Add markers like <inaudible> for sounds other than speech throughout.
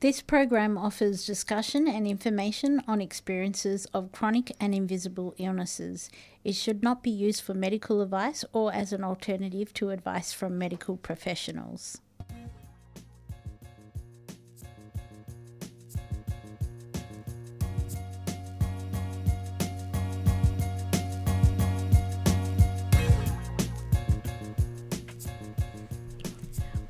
This program offers discussion and information on experiences of chronic and invisible illnesses. It should not be used for medical advice or as an alternative to advice from medical professionals.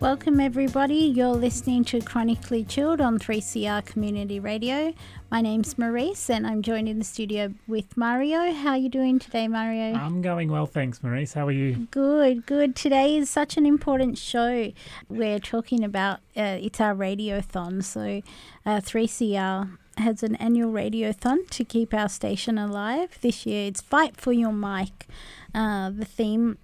Welcome, everybody. You're listening to Chronically Chilled on 3CR Community Radio. My name's Maurice, and I'm joined in the studio with Mario. How are you doing today, Mario? I'm going well, thanks, Maurice. How are you? Good, good. Today is such an important show. We're talking about uh, it's our radiothon. So, uh, 3CR has an annual radiothon to keep our station alive. This year, it's Fight for Your Mic. Uh, the theme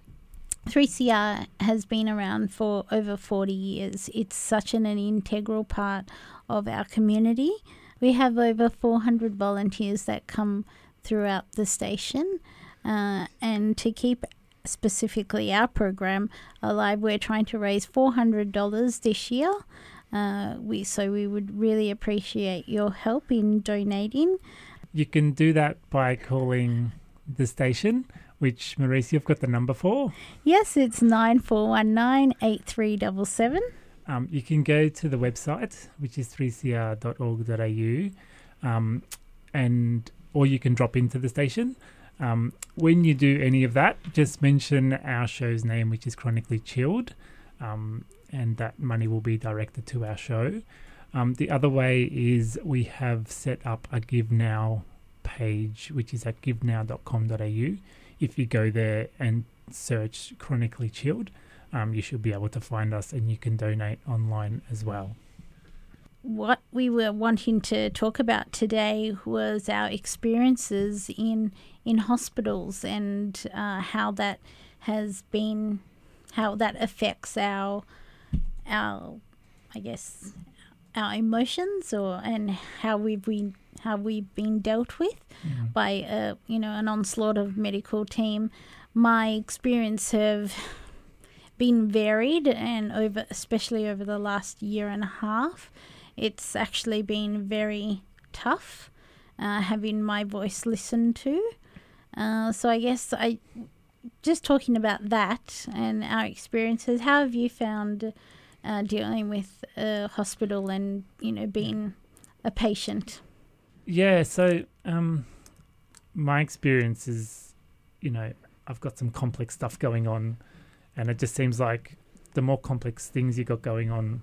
3CR has been around for over 40 years. It's such an, an integral part of our community. We have over 400 volunteers that come throughout the station. Uh, and to keep specifically our program alive, we're trying to raise $400 this year. Uh, we so we would really appreciate your help in donating. You can do that by calling the station which Maurice, you've got the number for. Yes, it's 9419 Um, you can go to the website, which is 3cr.org.au, um, and or you can drop into the station. Um, when you do any of that, just mention our show's name, which is Chronically Chilled, um, and that money will be directed to our show. Um, the other way is we have set up a Give Now page, which is at givenow.com.au if you go there and search Chronically Chilled, um, you should be able to find us and you can donate online as well. What we were wanting to talk about today was our experiences in in hospitals and uh, how that has been, how that affects our our, I guess, our emotions or and how we've been how we've been dealt with mm-hmm. by a you know an onslaught of medical team. My experience have been varied and over especially over the last year and a half, it's actually been very tough uh, having my voice listened to. Uh, so I guess I just talking about that and our experiences. How have you found uh, dealing with a hospital and you know being a patient? Yeah, so um, my experience is, you know, I've got some complex stuff going on, and it just seems like the more complex things you got going on,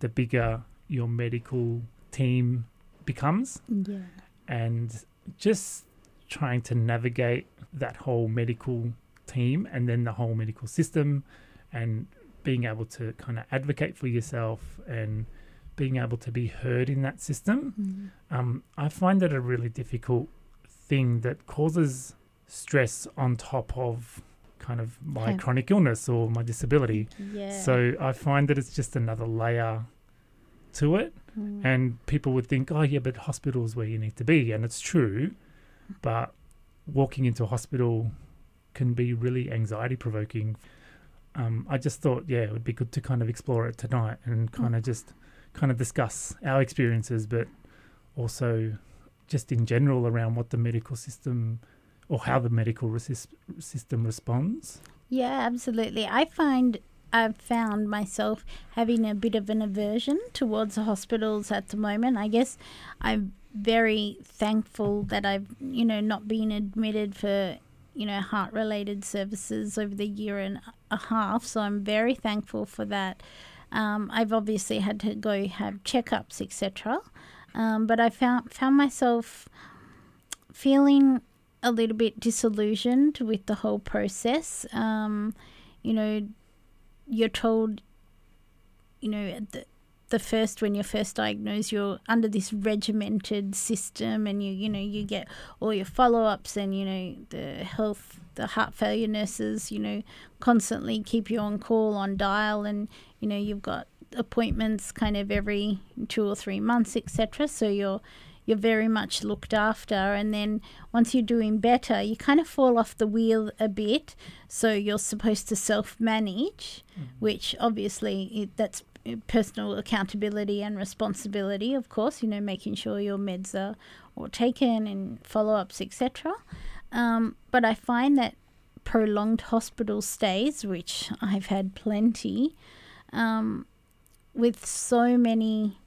the bigger your medical team becomes. Yeah. And just trying to navigate that whole medical team and then the whole medical system and being able to kind of advocate for yourself and being able to be heard in that system, mm. um, I find it a really difficult thing that causes stress on top of kind of my chronic illness or my disability. Yeah. So I find that it's just another layer to it. Mm. And people would think, oh, yeah, but hospital's where you need to be. And it's true. But walking into a hospital can be really anxiety provoking. Um, I just thought, yeah, it would be good to kind of explore it tonight and kind mm. of just kind of discuss our experiences, but also just in general around what the medical system or how the medical resist- system responds. Yeah, absolutely. I find I've found myself having a bit of an aversion towards hospitals at the moment. I guess I'm very thankful that I've, you know, not been admitted for, you know, heart related services over the year and a half. So I'm very thankful for that. Um, I've obviously had to go have checkups, etc. Um, but I found found myself feeling a little bit disillusioned with the whole process. Um, you know, you're told, you know, the, the first when you're first diagnosed you're under this regimented system and you you know you get all your follow-ups and you know the health the heart failure nurses you know constantly keep you on call on dial and you know you've got appointments kind of every two or three months etc so you're you're very much looked after. And then once you're doing better you kind of fall off the wheel a bit. So you're supposed to self manage mm-hmm. which obviously it, that's personal accountability and responsibility, of course, you know, making sure your meds are or taken and follow ups, etc. Um, but I find that prolonged hospital stays, which I've had plenty, um, with so many,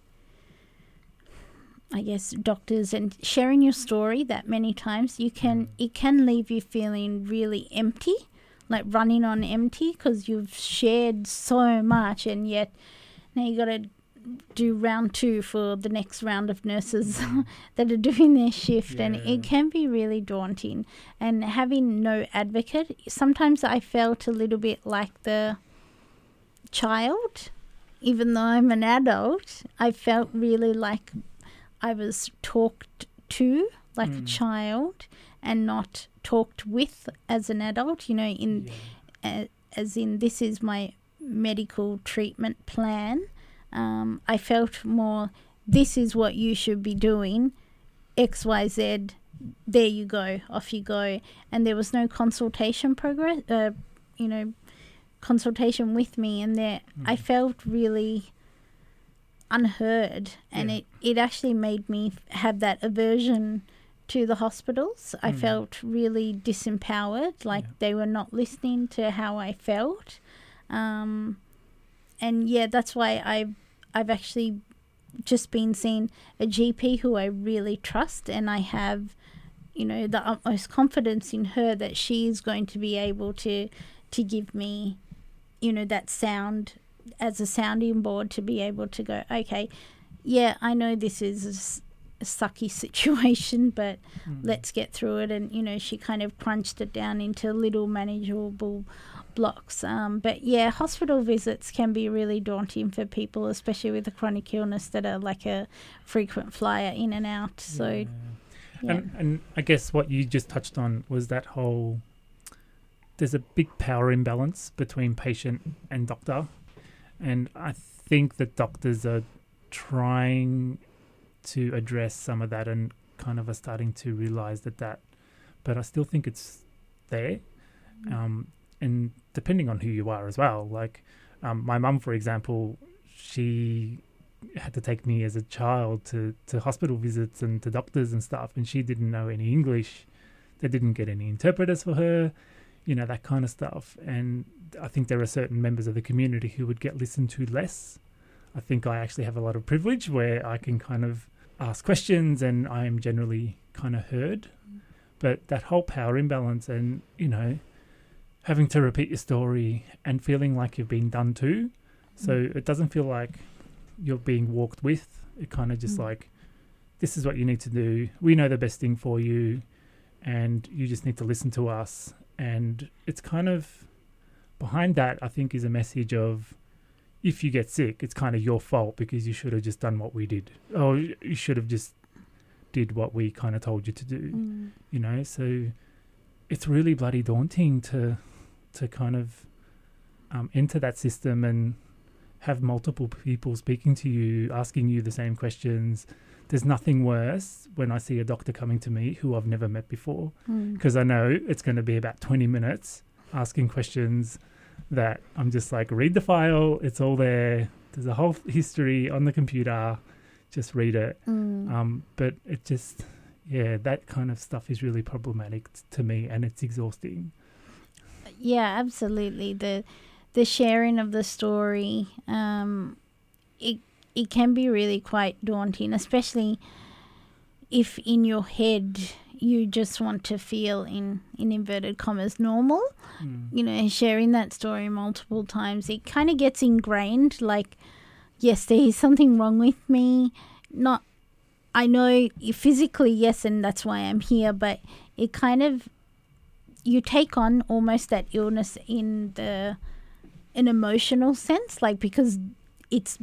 I guess, doctors and sharing your story that many times, you can mm. it can leave you feeling really empty, like running on empty, because you've shared so much and yet now you got to do round two for the next round of nurses <laughs> that are doing their shift, yeah. and it can be really daunting. And having no advocate, sometimes I felt a little bit like the child, even though I'm an adult. I felt really like I was talked to like mm. a child and not talked with as an adult. You know, in yeah. uh, as in this is my medical treatment plan. Um, I felt more, this is what you should be doing, X, Y, Z. There you go, off you go. And there was no consultation progress, uh, you know, consultation with me. And there, mm. I felt really unheard. And yeah. it, it actually made me have that aversion to the hospitals. Mm. I felt really disempowered, like yeah. they were not listening to how I felt. Um, and yeah, that's why I've I've actually just been seeing a GP who I really trust, and I have, you know, the utmost confidence in her that she is going to be able to to give me, you know, that sound as a sounding board to be able to go, okay, yeah, I know this is a sucky <laughs> situation, but mm. let's get through it. And you know, she kind of crunched it down into little manageable blocks. Um, but yeah, hospital visits can be really daunting for people, especially with a chronic illness that are like a frequent flyer in and out. So, yeah. Yeah. And, and I guess what you just touched on was that whole there's a big power imbalance between patient and doctor. And I think that doctors are trying to address some of that and kind of are starting to realize that that, but I still think it's there. Mm. Um, and depending on who you are as well. Like um, my mum, for example, she had to take me as a child to, to hospital visits and to doctors and stuff, and she didn't know any English. They didn't get any interpreters for her, you know, that kind of stuff. And I think there are certain members of the community who would get listened to less. I think I actually have a lot of privilege where I can kind of ask questions and I am generally kind of heard. But that whole power imbalance and, you know, having to repeat your story and feeling like you've been done to. So mm. it doesn't feel like you're being walked with. It kind of just mm. like, this is what you need to do. We know the best thing for you, and you just need to listen to us. And it's kind of behind that, I think, is a message of if you get sick, it's kind of your fault because you should have just done what we did. Or you should have just did what we kind of told you to do. Mm. You know, so it's really bloody daunting to to kind of um, enter that system and have multiple people speaking to you, asking you the same questions. There's nothing worse when I see a doctor coming to me who I've never met before because mm. I know it's going to be about 20 minutes asking questions that I'm just like, read the file, it's all there. There's a whole history on the computer, just read it. Mm. Um, but it just, yeah, that kind of stuff is really problematic to me and it's exhausting. Yeah, absolutely. The the sharing of the story, um, it it can be really quite daunting, especially if in your head you just want to feel in in inverted commas normal. Mm. You know, sharing that story multiple times, it kind of gets ingrained. Like, yes, there is something wrong with me. Not, I know physically, yes, and that's why I'm here. But it kind of you take on almost that illness in the an emotional sense, like because it's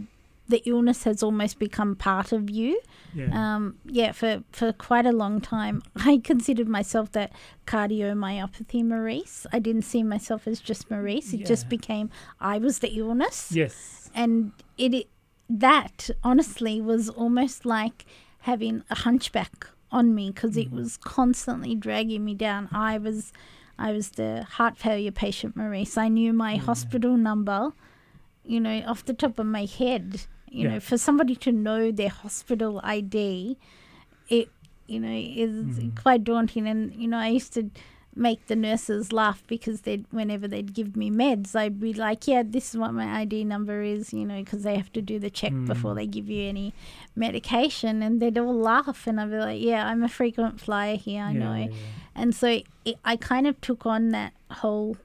the illness has almost become part of you. Yeah. Um, yeah, for, for quite a long time, <laughs> I considered myself that cardiomyopathy Maurice. I didn't see myself as just Maurice. It just became I was the illness yes. and it, it that honestly was almost like having a hunchback on me because it mm. was constantly dragging me down. I was i was the heart failure patient maurice. I knew my mm. hospital number you know off the top of my head. You Yeah. know for somebody to know their hospital id it you know is mm. quite daunting. And you know i used to make the nurses laugh because they'd whenever they'd give me meds i'd be like yeah this is what my id number is you know because they have to do the check before they give you any medication and they'd all laugh and i'd be like yeah i'm a frequent flyer here i Yeah, know yeah, yeah. and so it, i kind of took on that whole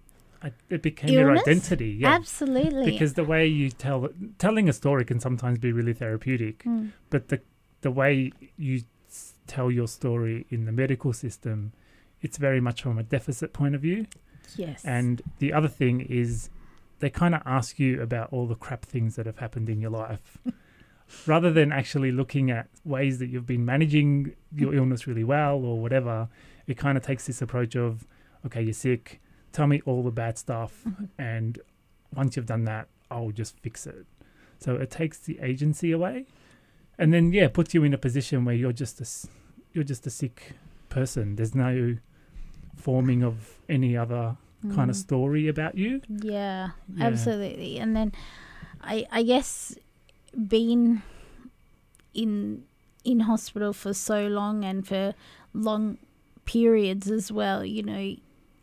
it became your identity. Yeah. absolutely Because the way you tell telling a story can sometimes be really therapeutic, Mm. but the the way you tell your story in the medical system, it's very much from a deficit point of view. yes And the other thing is, they kind of ask you about all the crap things that have happened in your life, <laughs> rather than actually looking at ways that you've been managing your mm-hmm. illness really well or whatever. It kind of takes this approach of, okay, you're sick. Tell me all the bad stuff, mm-hmm. and once you've done that, I'll just fix it. So it takes the agency away, and then yeah, puts you in a position where you're just a you're just a sick person. There's no forming of any other kind of Mm. story about you. Yeah, Yeah. absolutely. And then I I guess being in in hospital for so long and for long periods as well, you know,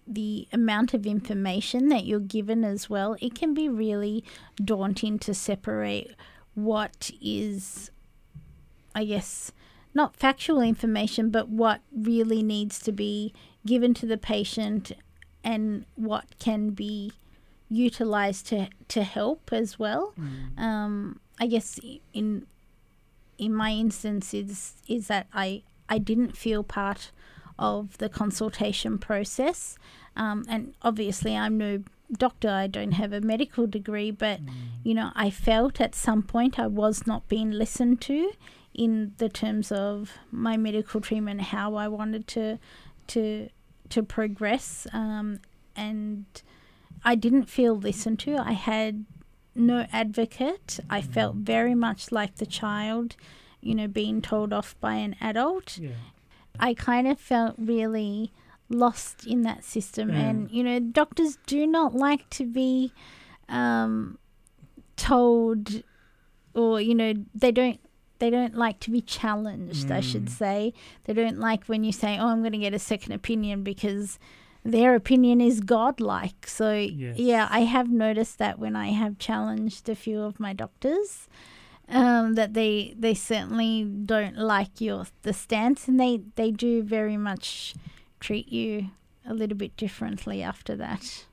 the amount of information that you're given as well, it can be really daunting to separate what is I guess not factual information, but what really needs to be given to the patient and what can be utilized to to help as well. Um, I guess in in my instance is is that I I didn't feel part of the consultation process, um, and obviously I'm no doctor. I don't have a medical degree, but you know I felt at some point I was not being listened to in the terms of my medical treatment, how I wanted to to to progress, um, and I didn't feel listened to. I had no advocate. I felt very much like the child, you know, being told off by an adult. Yeah. I kind of felt really lost in that system. Yeah. And, you know, doctors do not like to be um, told or, you know, they don't. They don't like to be challenged, I should Mm. say. They don't like when you say, Oh, I'm going to get a second opinion because their opinion is godlike. So, Yes. yeah, I have noticed that when I have challenged a few of my doctors, um, that they they certainly don't like your the stance, and they they do very much treat you a little bit differently after that.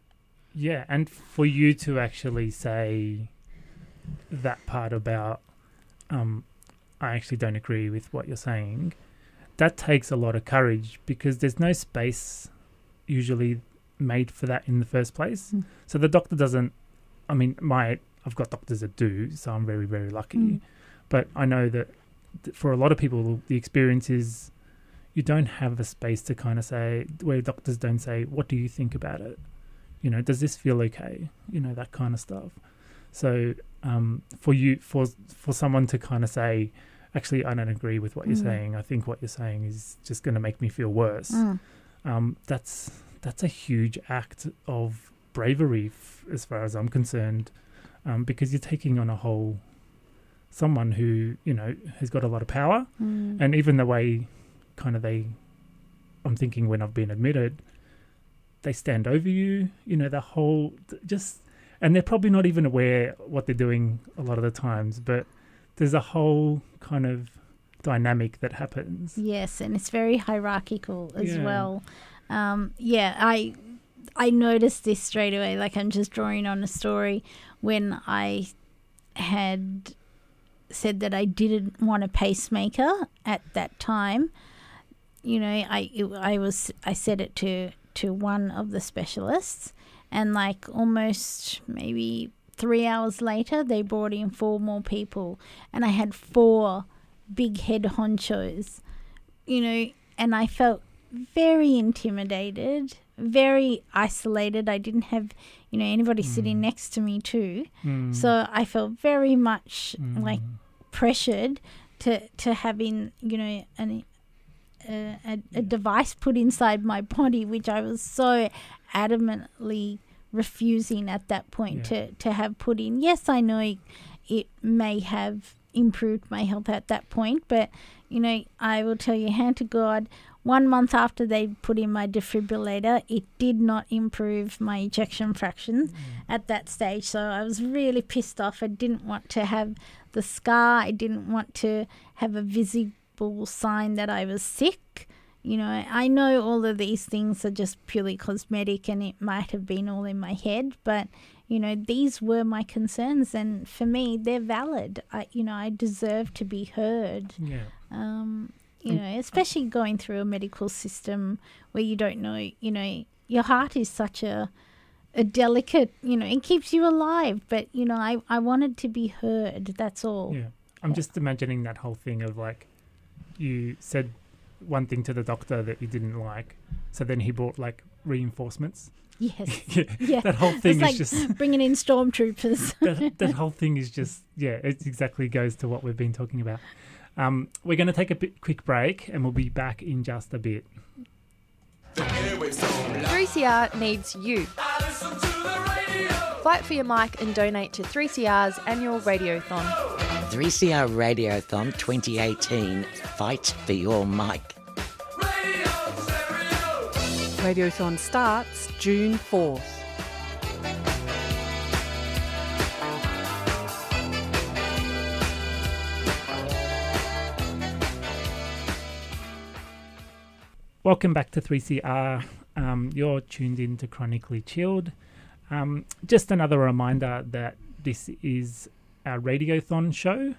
Yeah, and for you to actually say that part about, um, I actually don't agree with what you're saying, that takes a lot of courage because there's no space usually made for that in the first place. Mm. So the doctor doesn't. I mean, my I've got doctors that do, so I'm very very lucky. Mm. But I know that for a lot of people, the experience is you don't have a space to kind of say where doctors don't say, "What do you think about it?" You know, does this feel okay? You know, that kind of stuff. So um, for you, for for someone to kind of say, "Actually, I don't agree with what you're Mm. saying. I think what you're saying is just going to make me feel worse." Mm. um, that's that's a huge act of bravery, f- as far as I'm concerned, um, because you're taking on a whole someone who you know has got a lot of power, Mm. and even the way kind of they, I'm thinking when I've been admitted, they stand over you. You know the whole just, and they're probably not even aware what they're doing a lot of the times, but there's a whole kind of dynamic that happens. Yes, and it's very hierarchical as Yeah. well. Um, yeah, I I noticed this straight away. Like I'm just drawing on a story when I had said that I didn't want a pacemaker at that time. You know, I it, I was I said it to to one of the specialists, and like almost maybe three hours later, they brought in four more people, and I had four big head honchos, you know, and I felt very intimidated, very isolated. I didn't have, you know, anybody sitting next to me too. Mm. So I felt very much Mm. like pressured to to having you know an a, a, a device put inside my body, which I was so adamantly refusing at that point Yeah. to to have put in. Yes, I know it, it may have improved my health at that point, but you know I will tell you, hand to God. One month after they put in my defibrillator, it did not improve my ejection fraction mm. at that stage. So I was really pissed off. I didn't want to have the scar. I didn't want to have a visible sign that I was sick. You know, I know all of these things are just purely cosmetic and it might have been all in my head, but you know, these were my concerns and for me they're valid. I you know, I deserve to be heard. yeah. Um, you know, especially going through a medical system where you don't know, you know, your heart is such a a delicate, you know, it keeps you alive. But you know, I I wanted to be heard. That's all. Yeah. I'm Yeah. just imagining that whole thing of like you said one thing to the doctor that you didn't like. So then he brought like reinforcements. Yes. <laughs> yeah. Yeah. That whole thing it's is like just <laughs> bringing in stormtroopers. <laughs> that, that whole thing is just yeah, it exactly goes to what we've been talking about. Um, we're going to take a bit, quick break and we'll be back in just a bit. 3CR needs you. Fight for your mic and donate to 3CR's annual radiothon. 3CR Radiothon 2018 Fight for Your Mic. Radiothon starts June 4th. Welcome back to 3CR. Um, you're tuned in to Chronically Chilled. Um, just another reminder that this is our Radiothon show.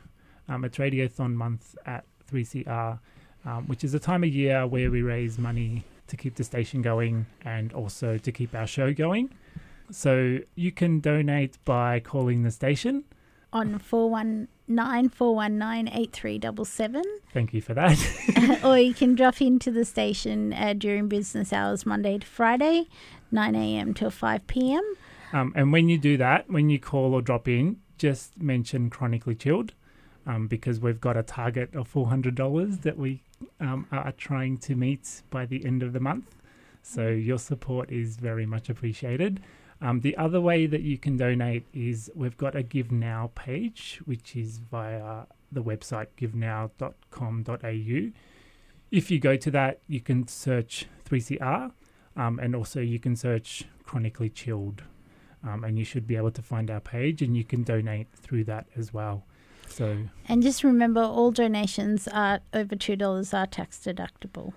Um, it's Radiothon month at 3CR, um, which is a time of year where we raise money to keep the station going and also to keep our show going. So you can donate by calling the station. on 419 419 8377. Thank you for that. <laughs> <laughs> or you can drop into the station uh, during business hours, Monday to Friday, 9 a.m. till 5 p.m. Um, and when you do that, when you call or drop in, just mention chronically chilled, um, because we've got a target of four hundred dollars that we um, are trying to meet by the end of the month. So your support is very much appreciated. Um, the other way that you can donate is we've got a Give Now page, which is via the website givenow.com.au. If you go to that, you can search 3CR um, and also you can search Chronically Chilled um, and you should be able to find our page and you can donate through that as well. So, And just remember, all donations are over $2 are tax deductible.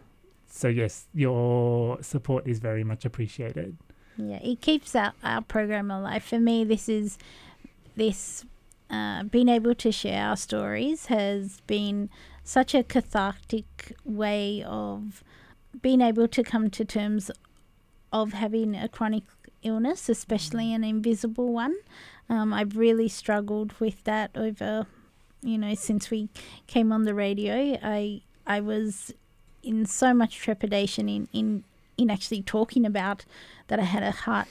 so yes, your support is very much appreciated. Yeah, it keeps our, our program alive. For me, this is this uh, being able to share our stories has been such a cathartic way of being able to come to terms of having a chronic illness, especially an invisible one. Um, I've really struggled with that over, you know, since we came on the radio. I I was in so much trepidation in in in actually talking about that I had a heart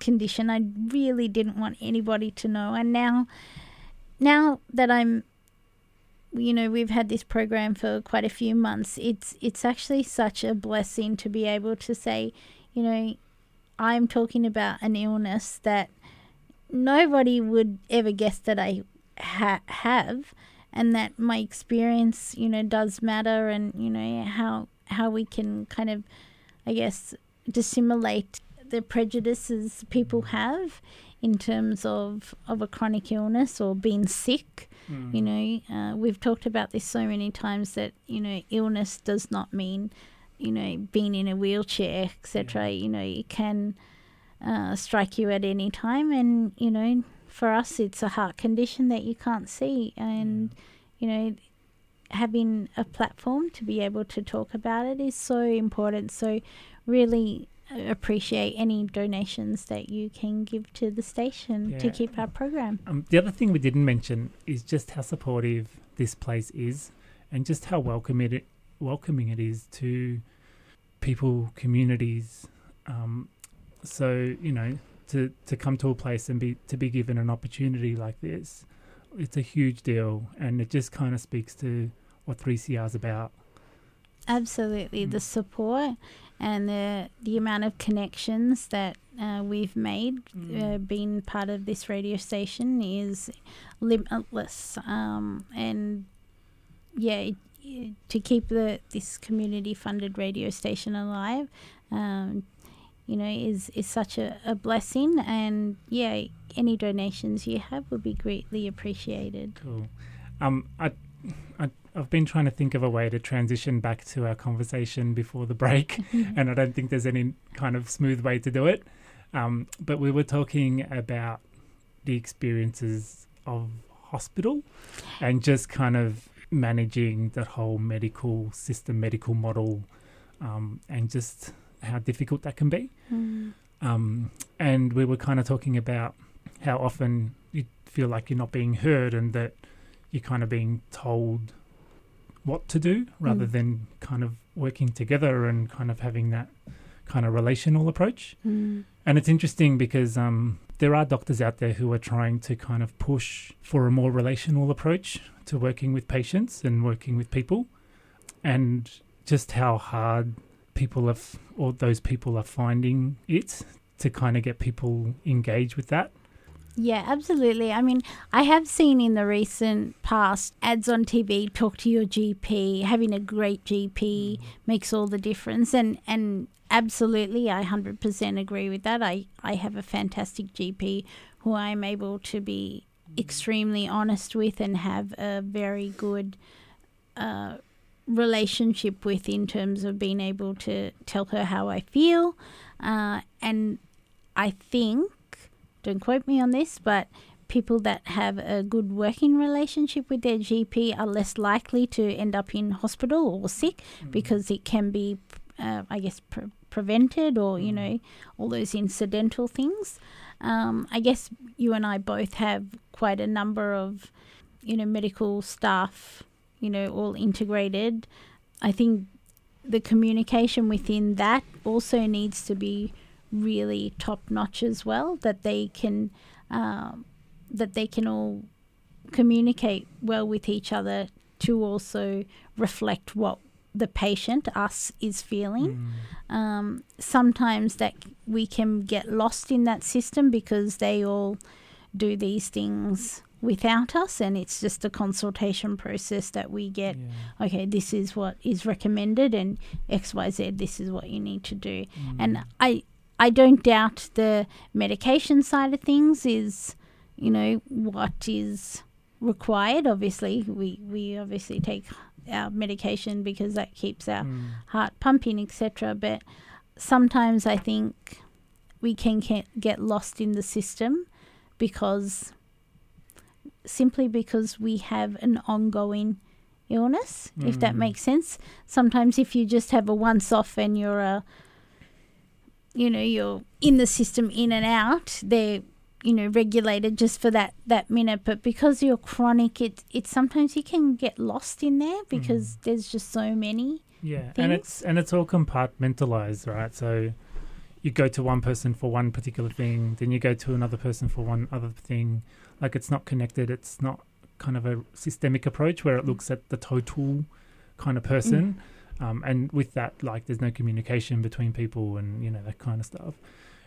condition. I really didn't want anybody to know. And now, now that I'm, you know, we've had this program for quite a few months. It's it's actually such a blessing to be able to say, you know, I'm talking about an illness that nobody would ever guess that I ha- have, and that my experience, you know, does matter, and you know how how we can kind of I guess, dissimulate the prejudices people have in terms of, of a chronic illness or being sick. You know, uh, we've talked about this so many times that, you know, illness does not mean, you know, being in a wheelchair, etc. You know, it can uh, strike you at any time. And, you know, for us, it's a heart condition that you can't see. And, you know, having a platform to be able to talk about it is so important. So, really, appreciate any donations that you can give to the station to keep our program. Um, the other thing we didn't mention is just how supportive this place is, and just how welcome it, welcoming it is to people, communities. Um, so you know, to to come to a place and be to be given an opportunity like this, it's a huge deal, and it just kind of speaks to what 3CR is about. Absolutely, Mm. the support and the the amount of connections that uh, we've made uh, being part of this radio station is limitless. Um, and yeah, it- to keep the this community funded radio station alive, um, you know, is is such a, a blessing. And yeah, any donations you have would be greatly appreciated. Cool. Um, I, I, I've been trying to think of a way to transition back to our conversation before the break, <laughs> and I don't think there's any kind of smooth way to do it. Um, but we were talking about the experiences of hospital and just kind of managing that whole medical system, medical model, um, and just how difficult that can be. Mm. Um, and we were kind of talking about how often you feel like you're not being heard and that you're kind of being told what to do rather Mm. than kind of working together and kind of having that kind of relational approach. Mm. And it's interesting because um, there are doctors out there who are trying to kind of push for a more relational approach to working with patients and working with people, and just how hard people have, or those people are finding it to kind of get people engaged with that. Yeah, absolutely. I mean, I have seen in the recent past ads on TV talk to your GP. Having a great GP mm. makes all the difference and and absolutely I 100% agree with that. I I have a fantastic GP who I'm able to be extremely honest with and have a very good uh, relationship with in terms of being able to tell her how I feel. Uh, and I think, don't quote me on this, but people that have a good working relationship with their GP are less likely to end up in hospital or sick because it can be, uh, I guess, pre- prevented or, you know, all those incidental things. Um, I guess you and I both have quite a number of, you know, medical staff, you know, all integrated. I think the communication within that also needs to be really top notch as well. That they can, um, that they can all communicate well with each other to also reflect what the patient, us, is feeling. Um, sometimes that we can get lost in that system because they all do these things without us, and it's just a consultation process that we get. Yeah. Okay, this is what is recommended, and X, Y, Z. This is what you need to do. And I, I don't doubt the medication side of things is, you know, what is required. Obviously, we we obviously take our medication because that keeps our Mm. heart pumping, etc. But sometimes I think we can get lost in the system because simply because we have an ongoing illness, if that Mm. makes sense. Sometimes if you just have a once off and you're a you know, you're in the system in and out, they're you know, regulated just for that that minute. But because you're chronic it it sometimes you can get lost in there because mm. there's just so many. Yeah, and it's and it's all compartmentalized, right? So you go to one person for one particular thing, then you go to another person for one other thing. Like it's not connected. It's not kind of a systemic approach where it mm. looks at the total kind of person. Mm. Um, and with that, like there's no communication between people, and you know that kind of stuff.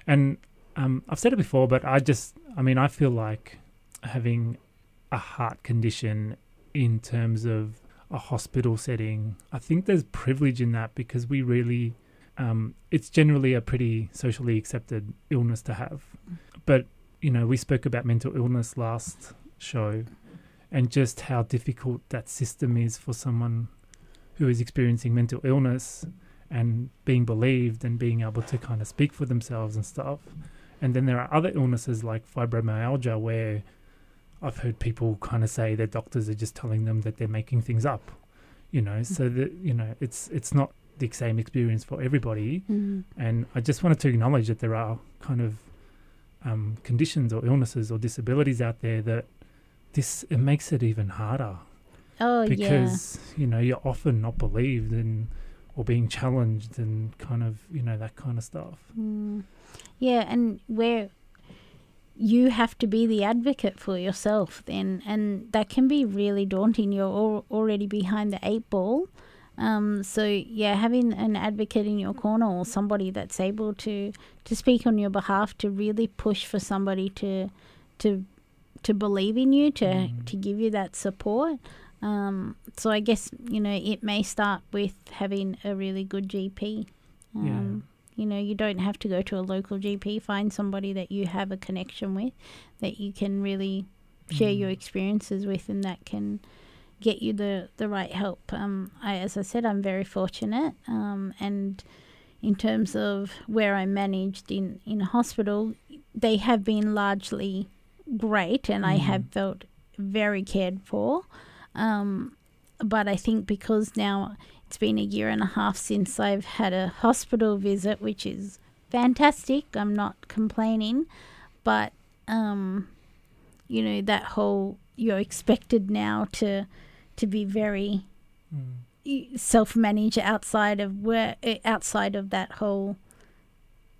And um, I've said it before, but I just, I mean, I feel like having a heart condition in terms of a hospital setting, I think there's privilege in that because we really, um, it's generally a pretty socially accepted illness to have. But, you know, we spoke about mental illness last show and just how difficult that system is for someone who is experiencing mental illness and being believed and being able to kind of speak for themselves and stuff. And then there are other illnesses like fibromyalgia where I've heard people kind of say their doctors are just telling them that they're making things up, you know. So that you know, it's it's not the same experience for everybody. Mm. And I just wanted to acknowledge that there are kind of um, conditions or illnesses or disabilities out there that this it makes it even harder Oh yeah. because you know you're often not believed and or being challenged and kind of you know that kind of stuff. Mm. Yeah, and where you have to be the advocate for yourself then and that can be really daunting you're al- already behind the eight ball um, so yeah having an advocate in your corner or somebody that's able to to speak on your behalf to really push for somebody to to to believe in you to Mm. to give you that support um, so I guess you know it may start with having a really good GP um, you know, you don't have to go to a local GP. Find somebody that you have a connection with, that you can really share your Mm. experiences with, and that can get you the the right help. Um, I, as I said, I'm very fortunate, um, and in terms of where I'm managed in in a hospital, they have been largely great, and I have felt very cared for. Um, but I think because now it's been a year and a half since I've had a hospital visit, which is fantastic. I'm not complaining, but um, you know that whole you're expected now to to be very Mm. self-managed outside of where eh, outside of that whole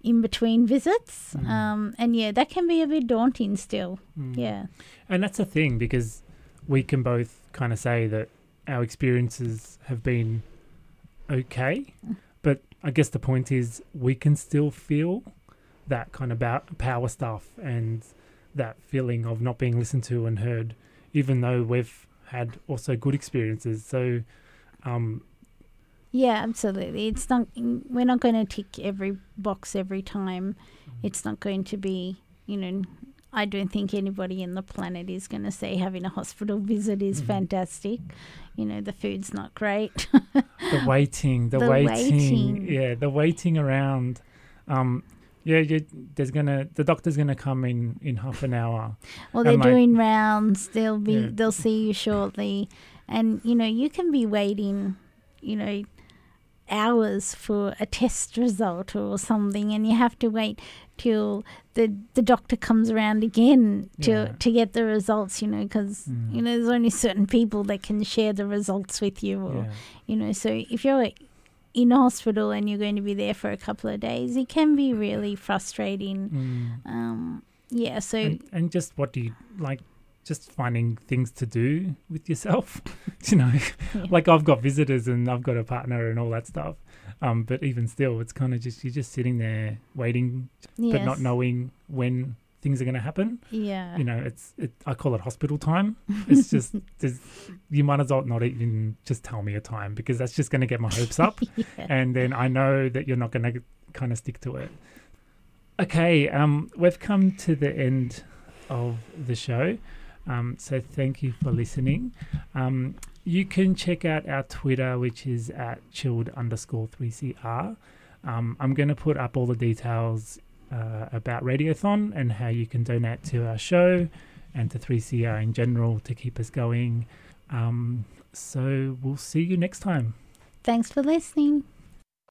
in between visits. Mm. Um, and yeah, that can be a bit daunting still. Mm. Yeah. And that's the thing because we can both kind of say that our experiences have been okay, but I guess the point is we can still feel that kind of bou- power stuff and that feeling of not being listened to and heard, even though we've had also good experiences. So, um, Yeah, absolutely. It's not. We're not going to tick every box every time. It's not going to be. You know, I don't think anybody in the planet is going to say having a hospital visit is Mhm. fantastic. You know, the food's not great. <laughs> the waiting, the, The waiting, waiting. yeah, the waiting around. Um, yeah, you, there's gonna the doctor's gonna come in in half an hour. Well, they're like- doing rounds. They'll be. Yeah. They'll see you shortly, and you know you can be waiting. You know, hours for a test result or something, and you have to wait till the the doctor comes around again to Yeah. to get the results. You know, because Mm. you know there's only certain people that can share the results with you, or Yeah. you know. So if you're in a hospital and you're going to be there for a couple of days, it can be really frustrating. Mm. Um, yeah. So and, and just what do you like just finding things to do with yourself <laughs> you know <laughs> Yeah. like i've got visitors and i've got a partner and all that stuff um but even still it's kind of just you're just sitting there waiting but not knowing when things are going to happen Yeah. you know it's it, i call it hospital time it's just <laughs> you might as well not even just tell me a time because that's just going to get my hopes up <laughs> yeah. and then I know that you're not going to kind of stick to it. Okay, um, we've come to the end of the show. Um, so thank you for listening. Um, you can check out our Twitter, which is at chilled underscore 3CR. Um, I'm going to put up all the details uh, about Radiothon and how you can donate to our show and to 3CR in general to keep us going. Um, so we'll see you next time. Thanks for listening.